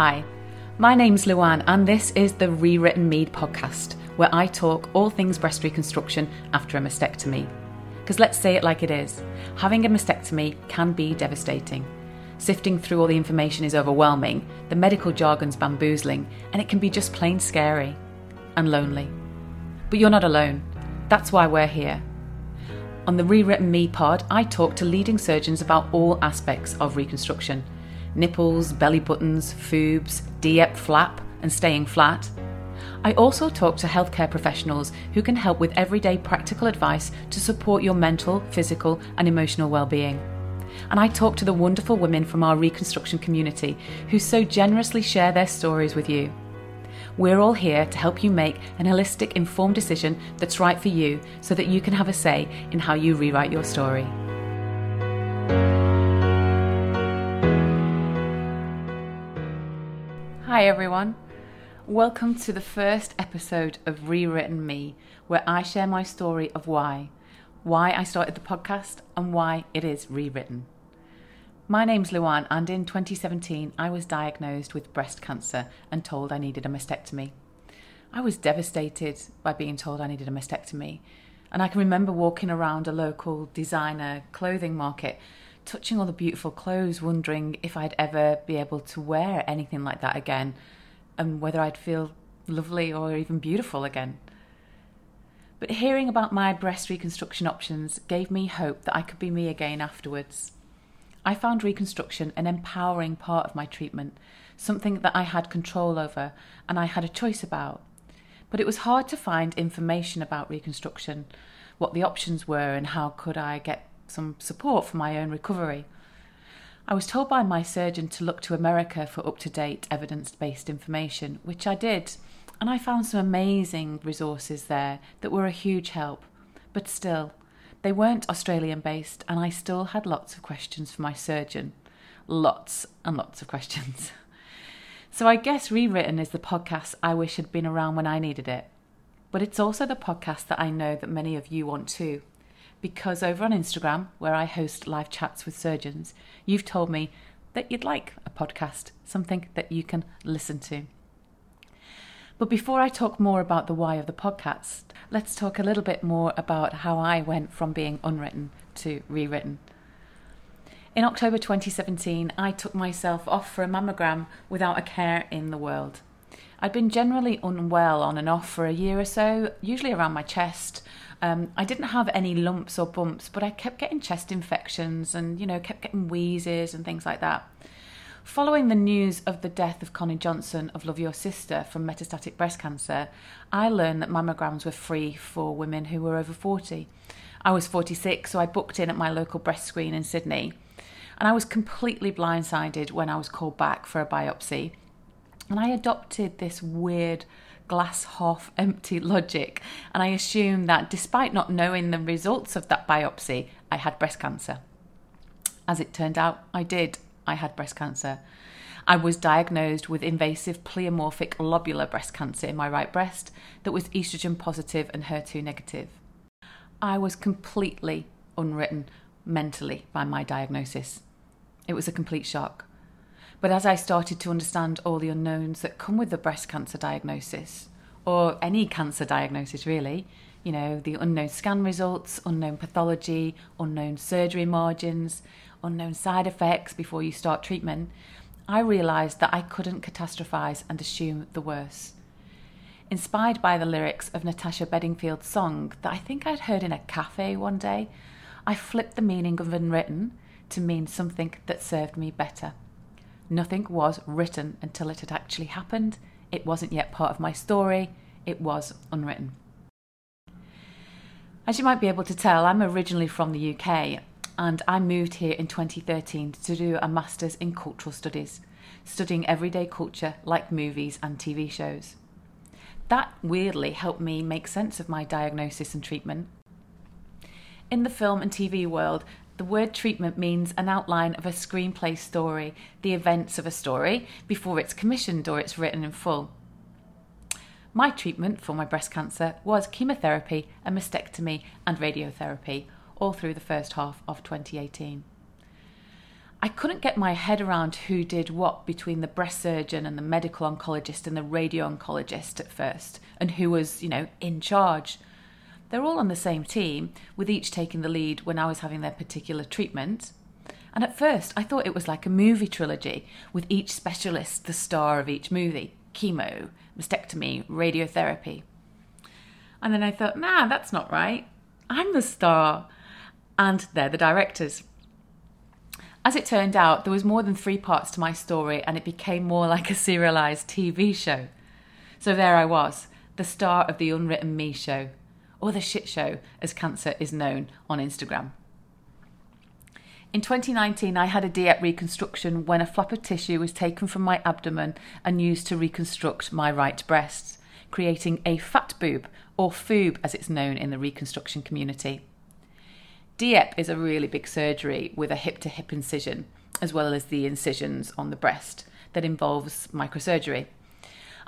Hi, my name's Luan, and this is the Rewritten Me podcast, where I talk all things breast reconstruction after a mastectomy. Because let's say it like it is having a mastectomy can be devastating. Sifting through all the information is overwhelming, the medical jargon's bamboozling, and it can be just plain scary and lonely. But you're not alone. That's why we're here. On the Rewritten Me pod, I talk to leading surgeons about all aspects of reconstruction nipples, belly buttons, foobs, DIEP flap, and staying flat. I also talk to healthcare professionals who can help with everyday practical advice to support your mental, physical, and emotional well-being. And I talk to the wonderful women from our reconstruction community who so generously share their stories with you. We're all here to help you make an holistic, informed decision that's right for you so that you can have a say in how you rewrite your story. Hi, everyone. Welcome to the first episode of Rewritten Me, where I share my story of why, why I started the podcast, and why it is rewritten. My name's Luan, and in 2017, I was diagnosed with breast cancer and told I needed a mastectomy. I was devastated by being told I needed a mastectomy, and I can remember walking around a local designer clothing market touching all the beautiful clothes, wondering if I'd ever be able to wear anything like that again and whether I'd feel lovely or even beautiful again. But hearing about my breast reconstruction options gave me hope that I could be me again afterwards. I found reconstruction an empowering part of my treatment, something that I had control over and I had a choice about. But it was hard to find information about reconstruction, what the options were, and how could I get some support for my own recovery. I was told by my surgeon to look to America for up to date evidence based information, which I did, and I found some amazing resources there that were a huge help. But still, they weren't Australian based, and I still had lots of questions for my surgeon. Lots and lots of questions. So I guess Rewritten is the podcast I wish had been around when I needed it. But it's also the podcast that I know that many of you want too because over on Instagram, where I host live chats with surgeons, you've told me that you'd like a podcast, something that you can listen to. But before I talk more about the why of the podcast, let's talk a little bit more about how I went from being unwritten to rewritten. In October 2017, I took myself off for a mammogram without a care in the world. I'd been generally unwell on and off for a year or so, usually around my chest, um, I didn't have any lumps or bumps, but I kept getting chest infections and, you know, kept getting wheezes and things like that. Following the news of the death of Connie Johnson of Love Your Sister from metastatic breast cancer, I learned that mammograms were free for women who were over 40. I was 46, so I booked in at my local breast screen in Sydney. And I was completely blindsided when I was called back for a biopsy. And I adopted this weird glass half empty logic, and I assumed that despite not knowing the results of that biopsy, I had breast cancer. As it turned out, I did. I had breast cancer. I was diagnosed with invasive pleomorphic lobular breast cancer in my right breast that was estrogen positive and HER2 negative. I was completely unwritten mentally by my diagnosis. It was a complete shock. But as I started to understand all the unknowns that come with the breast cancer diagnosis, or any cancer diagnosis really, you know, the unknown scan results, unknown pathology, unknown surgery margins, unknown side effects before you start treatment, I realised that I couldn't catastrophise and assume the worst. Inspired by the lyrics of Natasha Bedingfield's song that I think I'd heard in a cafe one day, I flipped the meaning of unwritten to mean something that served me better. Nothing was written until it had actually happened. It wasn't yet part of my story. It was unwritten. As you might be able to tell, I'm originally from the UK and I moved here in 2013 to do a master's in cultural studies, studying everyday culture like movies and TV shows. That weirdly helped me make sense of my diagnosis and treatment. In the film and TV world, the word treatment means an outline of a screenplay story, the events of a story, before it's commissioned or it's written in full. My treatment for my breast cancer was chemotherapy, a mastectomy, and radiotherapy, all through the first half of 2018. I couldn't get my head around who did what between the breast surgeon and the medical oncologist and the radio oncologist at first, and who was, you know, in charge. They're all on the same team, with each taking the lead when I was having their particular treatment. And at first, I thought it was like a movie trilogy, with each specialist the star of each movie chemo, mastectomy, radiotherapy. And then I thought, nah, that's not right. I'm the star. And they're the directors. As it turned out, there was more than three parts to my story, and it became more like a serialized TV show. So there I was, the star of the Unwritten Me show, or the shit show, as cancer is known on Instagram. In 2019, I had a DIEP reconstruction when a flap of tissue was taken from my abdomen and used to reconstruct my right breast, creating a fat boob, or FOOB as it's known in the reconstruction community. DIEP is a really big surgery with a hip to hip incision, as well as the incisions on the breast, that involves microsurgery.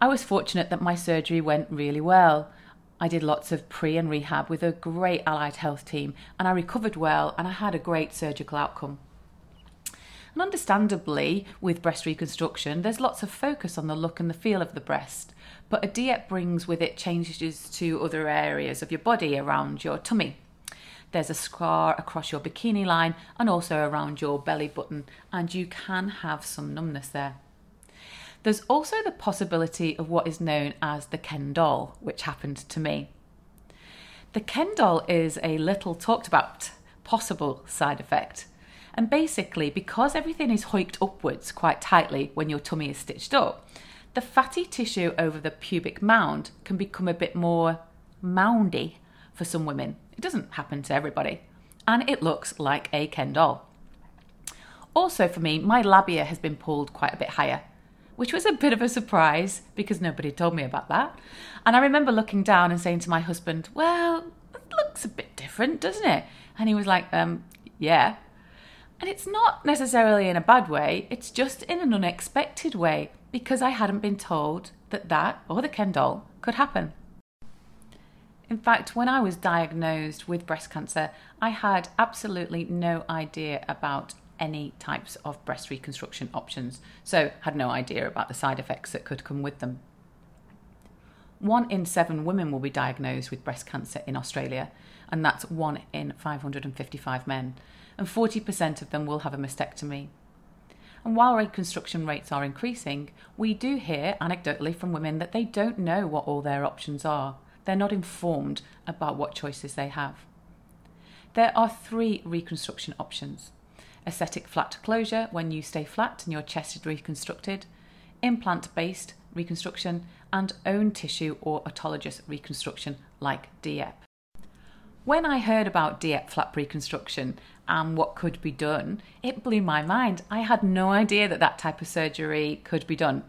I was fortunate that my surgery went really well. I did lots of pre and rehab with a great allied health team, and I recovered well and I had a great surgical outcome. And understandably, with breast reconstruction, there's lots of focus on the look and the feel of the breast, but a DIEP brings with it changes to other areas of your body around your tummy. There's a scar across your bikini line and also around your belly button, and you can have some numbness there. There's also the possibility of what is known as the Ken doll, which happened to me. The Ken doll is a little talked about possible side effect. And basically, because everything is hoiked upwards quite tightly when your tummy is stitched up, the fatty tissue over the pubic mound can become a bit more moundy for some women. It doesn't happen to everybody. And it looks like a Ken doll. Also, for me, my labia has been pulled quite a bit higher which was a bit of a surprise because nobody told me about that. And I remember looking down and saying to my husband, Well, it looks a bit different, doesn't it? And he was like, um, Yeah. And it's not necessarily in a bad way, it's just in an unexpected way because I hadn't been told that that or the Ken doll could happen. In fact, when I was diagnosed with breast cancer, I had absolutely no idea about any types of breast reconstruction options, so had no idea about the side effects that could come with them. One in seven women will be diagnosed with breast cancer in Australia, and that's one in 555 men, and 40% of them will have a mastectomy. And while reconstruction rates are increasing, we do hear anecdotally from women that they don't know what all their options are. They're not informed about what choices they have. There are three reconstruction options aesthetic flat closure when you stay flat and your chest is reconstructed, implant based reconstruction, and own tissue or autologous reconstruction like DIEP. When I heard about DIEP flap reconstruction and what could be done, it blew my mind. I had no idea that that type of surgery could be done.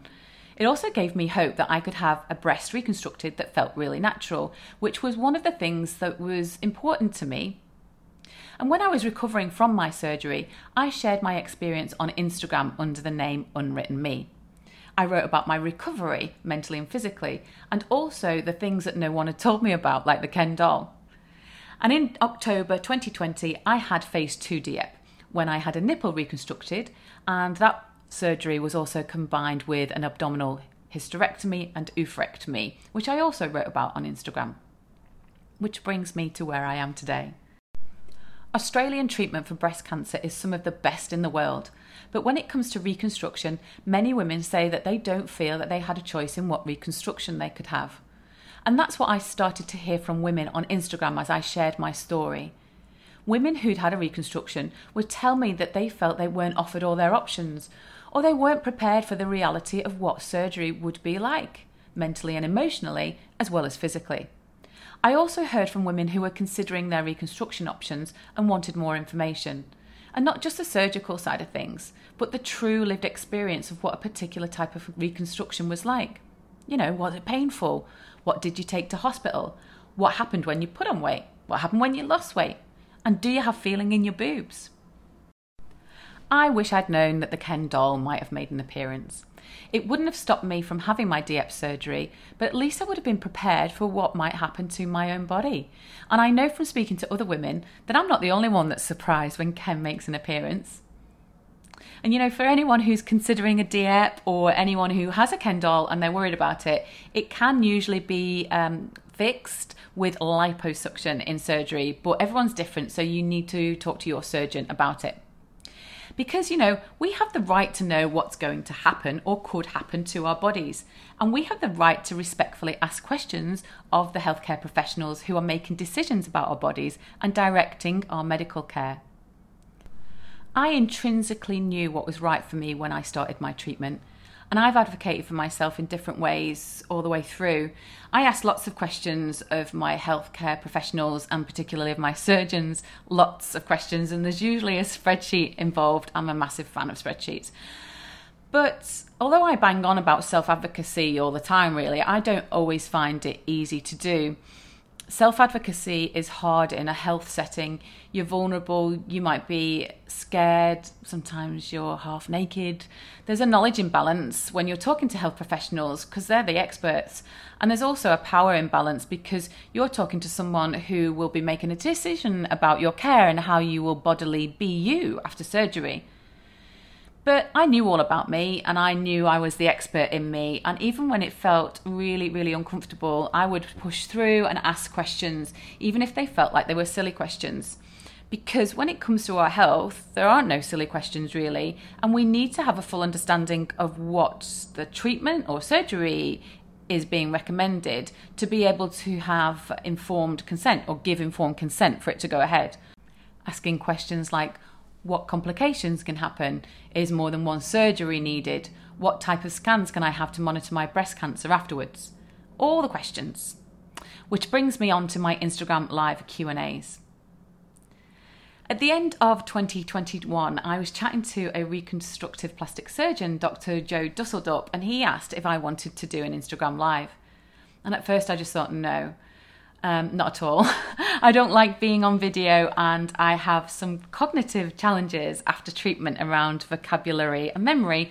It also gave me hope that I could have a breast reconstructed that felt really natural, which was one of the things that was important to me and when I was recovering from my surgery, I shared my experience on Instagram under the name Unwritten Me. I wrote about my recovery, mentally and physically, and also the things that no one had told me about, like the Ken doll. And in October 2020, I had phase 2 DIEP when I had a nipple reconstructed, and that surgery was also combined with an abdominal hysterectomy and oophorectomy, which I also wrote about on Instagram. Which brings me to where I am today. Australian treatment for breast cancer is some of the best in the world, but when it comes to reconstruction, many women say that they don't feel that they had a choice in what reconstruction they could have. And that's what I started to hear from women on Instagram as I shared my story. Women who'd had a reconstruction would tell me that they felt they weren't offered all their options, or they weren't prepared for the reality of what surgery would be like, mentally and emotionally, as well as physically. I also heard from women who were considering their reconstruction options and wanted more information. And not just the surgical side of things, but the true lived experience of what a particular type of reconstruction was like. You know, was it painful? What did you take to hospital? What happened when you put on weight? What happened when you lost weight? And do you have feeling in your boobs? I wish I'd known that the Ken doll might have made an appearance. It wouldn't have stopped me from having my DIEP surgery, but at least I would have been prepared for what might happen to my own body. And I know from speaking to other women that I'm not the only one that's surprised when Ken makes an appearance. And you know, for anyone who's considering a DIEP or anyone who has a Ken doll and they're worried about it, it can usually be um, fixed with liposuction in surgery, but everyone's different, so you need to talk to your surgeon about it. Because, you know, we have the right to know what's going to happen or could happen to our bodies. And we have the right to respectfully ask questions of the healthcare professionals who are making decisions about our bodies and directing our medical care. I intrinsically knew what was right for me when I started my treatment, and I've advocated for myself in different ways all the way through. I asked lots of questions of my healthcare professionals and particularly of my surgeons, lots of questions, and there's usually a spreadsheet involved. I'm a massive fan of spreadsheets. But although I bang on about self advocacy all the time, really, I don't always find it easy to do. Self advocacy is hard in a health setting. You're vulnerable, you might be scared, sometimes you're half naked. There's a knowledge imbalance when you're talking to health professionals because they're the experts. And there's also a power imbalance because you're talking to someone who will be making a decision about your care and how you will bodily be you after surgery. But I knew all about me and I knew I was the expert in me. And even when it felt really, really uncomfortable, I would push through and ask questions, even if they felt like they were silly questions. Because when it comes to our health, there aren't no silly questions really. And we need to have a full understanding of what the treatment or surgery is being recommended to be able to have informed consent or give informed consent for it to go ahead. Asking questions like, what complications can happen? Is more than one surgery needed? What type of scans can I have to monitor my breast cancer afterwards? All the questions. Which brings me on to my Instagram live Q&As. At the end of 2021, I was chatting to a reconstructive plastic surgeon, Dr. Joe Dusseldorp, and he asked if I wanted to do an Instagram live. And at first I just thought no. Um, not at all. I don't like being on video, and I have some cognitive challenges after treatment around vocabulary and memory.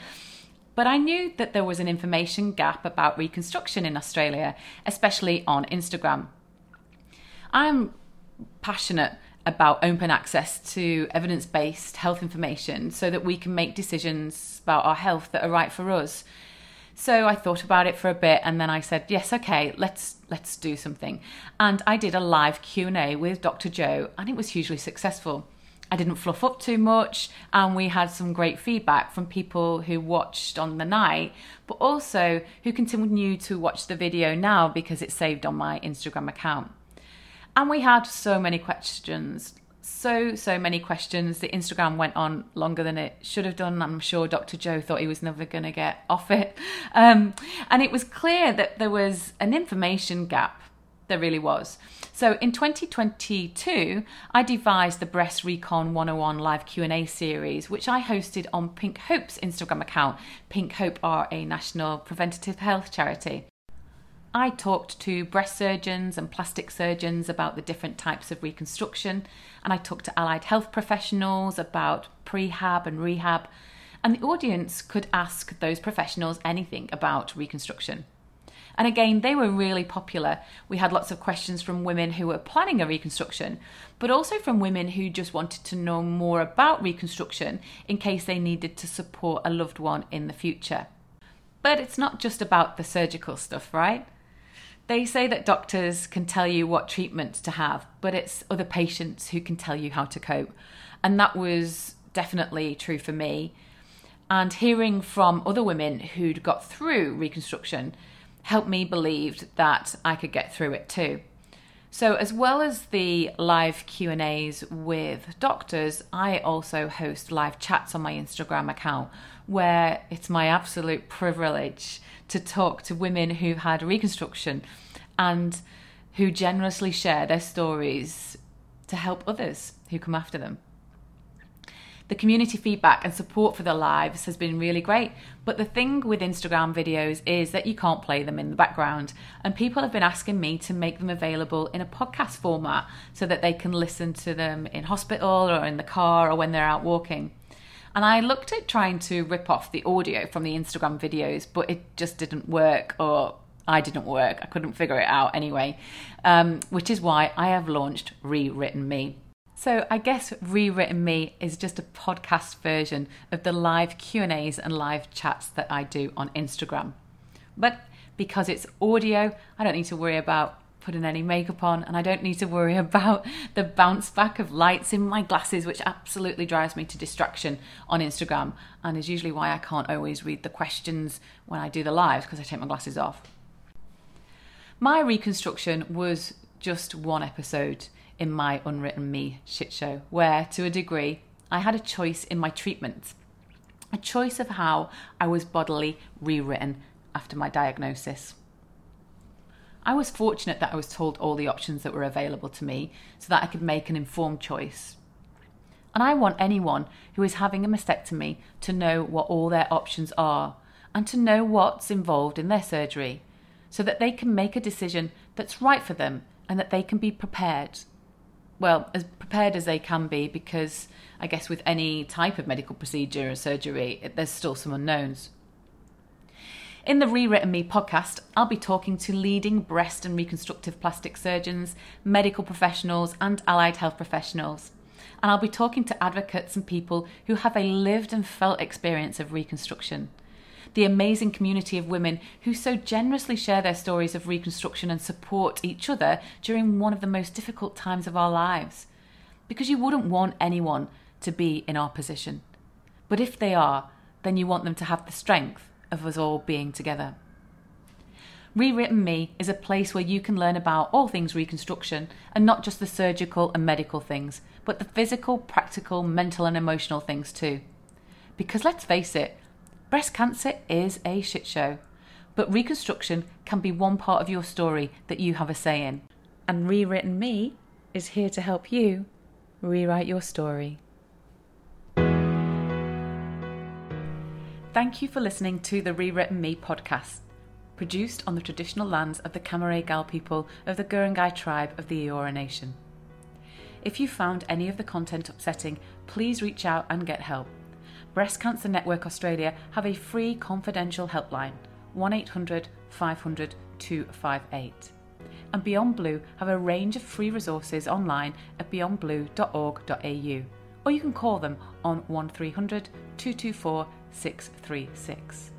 But I knew that there was an information gap about reconstruction in Australia, especially on Instagram. I'm passionate about open access to evidence based health information so that we can make decisions about our health that are right for us so I thought about it for a bit and then I said, yes, okay, let's let's do something. And I did a live Q&A with Dr. Joe and it was hugely successful. I didn't fluff up too much and we had some great feedback from people who watched on the night, but also who continue to watch the video now because it's saved on my Instagram account. And we had so many questions so so many questions. The Instagram went on longer than it should have done. I'm sure Dr. Joe thought he was never going to get off it, um, and it was clear that there was an information gap. There really was. So in 2022, I devised the Breast Recon 101 live Q&A series, which I hosted on Pink Hope's Instagram account. Pink Hope are a national preventative health charity. I talked to breast surgeons and plastic surgeons about the different types of reconstruction, and I talked to allied health professionals about prehab and rehab, and the audience could ask those professionals anything about reconstruction. And again, they were really popular. We had lots of questions from women who were planning a reconstruction, but also from women who just wanted to know more about reconstruction in case they needed to support a loved one in the future. But it's not just about the surgical stuff, right? They say that doctors can tell you what treatment to have, but it's other patients who can tell you how to cope. And that was definitely true for me. And hearing from other women who'd got through reconstruction helped me believe that I could get through it too. So as well as the live Q&As with doctors, I also host live chats on my Instagram account where it's my absolute privilege to talk to women who've had reconstruction and who generously share their stories to help others who come after them. The community feedback and support for their lives has been really great, but the thing with Instagram videos is that you can't play them in the background, and people have been asking me to make them available in a podcast format so that they can listen to them in hospital or in the car or when they're out walking. And I looked at trying to rip off the audio from the Instagram videos, but it just didn't work, or I didn't work. I couldn't figure it out anyway, um, which is why I have launched Rewritten Me. So I guess Rewritten Me is just a podcast version of the live Q&As and live chats that I do on Instagram. But because it's audio, I don't need to worry about putting any makeup on and I don't need to worry about the bounce back of lights in my glasses, which absolutely drives me to distraction on Instagram and is usually why I can't always read the questions when I do the lives because I take my glasses off. My reconstruction was just one episode in my Unwritten Me shit show, where to a degree I had a choice in my treatment, a choice of how I was bodily rewritten after my diagnosis. I was fortunate that I was told all the options that were available to me so that I could make an informed choice. And I want anyone who is having a mastectomy to know what all their options are and to know what's involved in their surgery so that they can make a decision that's right for them and that they can be prepared. Well, as prepared as they can be, because I guess with any type of medical procedure or surgery, there's still some unknowns. In the Rewritten Me podcast, I'll be talking to leading breast and reconstructive plastic surgeons, medical professionals, and allied health professionals. And I'll be talking to advocates and people who have a lived and felt experience of reconstruction. The amazing community of women who so generously share their stories of reconstruction and support each other during one of the most difficult times of our lives. Because you wouldn't want anyone to be in our position. But if they are, then you want them to have the strength of us all being together. Rewritten Me is a place where you can learn about all things reconstruction and not just the surgical and medical things, but the physical, practical, mental, and emotional things too. Because let's face it, breast cancer is a shit show, but reconstruction can be one part of your story that you have a say in. And Rewritten Me is here to help you rewrite your story. Thank you for listening to the Rewritten Me podcast, produced on the traditional lands of the Cammeraygal people of the Guringai tribe of the Eora Nation. If you found any of the content upsetting, please reach out and get help. Breast Cancer Network Australia have a free confidential helpline 1800 500 258. And Beyond Blue have a range of free resources online at beyondblue.org.au, or you can call them on 1300 224 636.